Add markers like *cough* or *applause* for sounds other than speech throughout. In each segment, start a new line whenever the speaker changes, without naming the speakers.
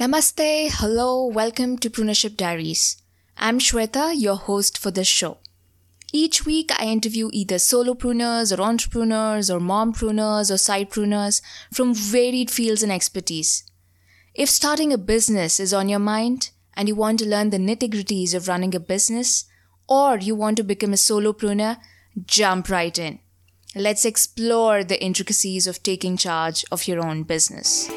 Namaste, hello, welcome to Prunership Diaries. I'm Shweta, your host for this show. Each week, I interview either solopreneurs or entrepreneurs or mompreneurs or sidepreneurs from varied fields and expertise. If starting a business is on your mind and you want to learn the nitty gritties of running a business, or you want to become a solopreneur, jump right in. Let's explore the intricacies of taking charge of your own business.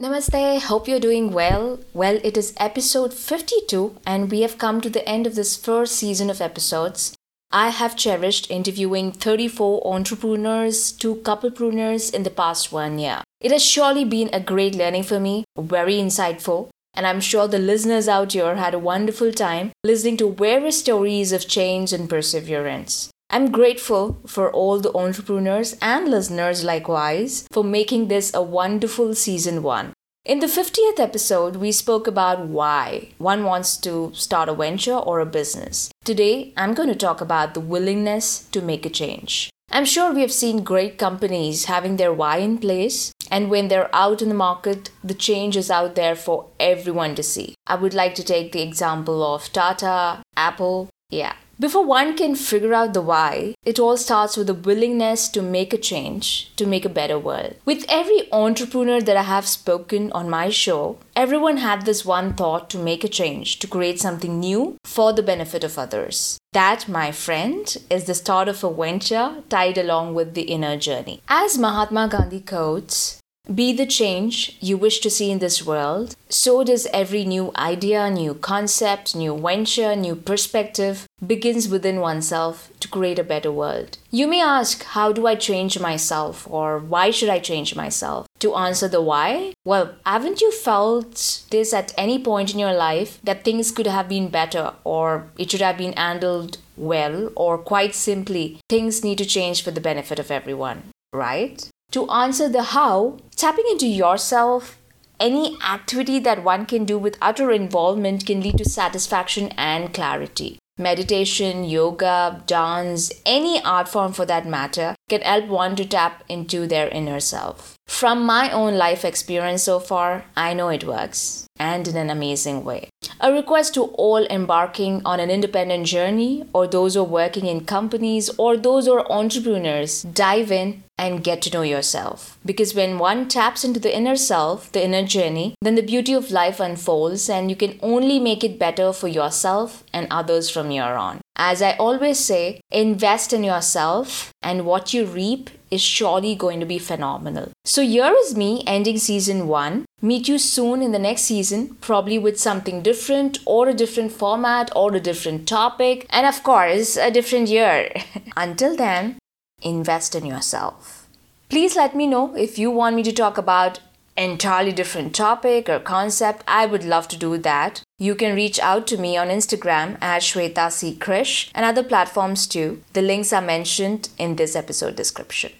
Namaste, hope you're doing well. Well, it is episode 52, and we have come to the end of this first season of episodes. I have cherished interviewing 34 entrepreneurs to couplepreneurs in the past one year. It has surely been a great learning for me, very insightful, and I'm sure the listeners out here had a wonderful time listening to various stories of change and perseverance. I'm grateful for all the entrepreneurs and listeners likewise for making this a wonderful season one. In the 50th episode, we spoke about why one wants to start a venture or a business. Today, I'm going to talk about the willingness to make a change. I'm sure we have seen great companies having their why in place, and when they're out in the market, the change is out there for everyone to see. I would like to take the example of Tata, Apple, yeah, before one can figure out the why, it all starts with a willingness to make a change, to make a better world. With every entrepreneur that I have spoken on my show, everyone had this one thought to make a change, to create something new for the benefit of others. That, my friend, is the start of a venture tied along with the inner journey. As Mahatma Gandhi quotes, be the change you wish to see in this world, so does every new idea, new concept, new venture, new perspective begins within oneself to create a better world. You may ask, how do I change myself or why should I change myself? To answer the why, well, haven't you felt this at any point in your life that things could have been better or it should have been handled well or quite simply things need to change for the benefit of everyone, right? To answer the how, tapping into yourself, any activity that one can do with utter involvement can lead to satisfaction and clarity. Meditation, yoga, dance, any art form for that matter can help one to tap into their inner self. From my own life experience so far, I know it works and in an amazing way. A request to all embarking on an independent journey, or those who are working in companies, or those who are entrepreneurs, dive in and get to know yourself. Because when one taps into the inner self, the inner journey, then the beauty of life unfolds, and you can only make it better for yourself and others from here on. As I always say, invest in yourself, and what you reap is surely going to be phenomenal. So, here is me ending season one. Meet you soon in the next season, probably with something different, or a different format, or a different topic, and of course, a different year. *laughs* Until then, invest in yourself. Please let me know if you want me to talk about entirely different topic or concept, I would love to do that. You can reach out to me on Instagram at Shweta C. Krish and other platforms too. The links are mentioned in this episode description.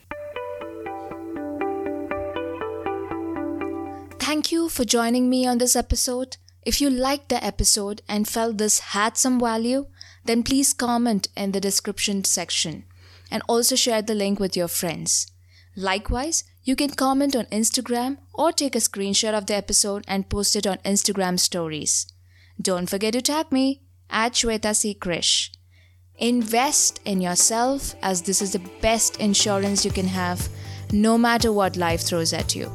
Thank you for joining me on this episode. If you liked the episode and felt this had some value, then please comment in the description section and also share the link with your friends. Likewise, you can comment on Instagram or take a screenshot of the episode and post it on Instagram stories. Don't forget to tag me at Shweta C. Krish. Invest in yourself as this is the best insurance you can have no matter what life throws at you.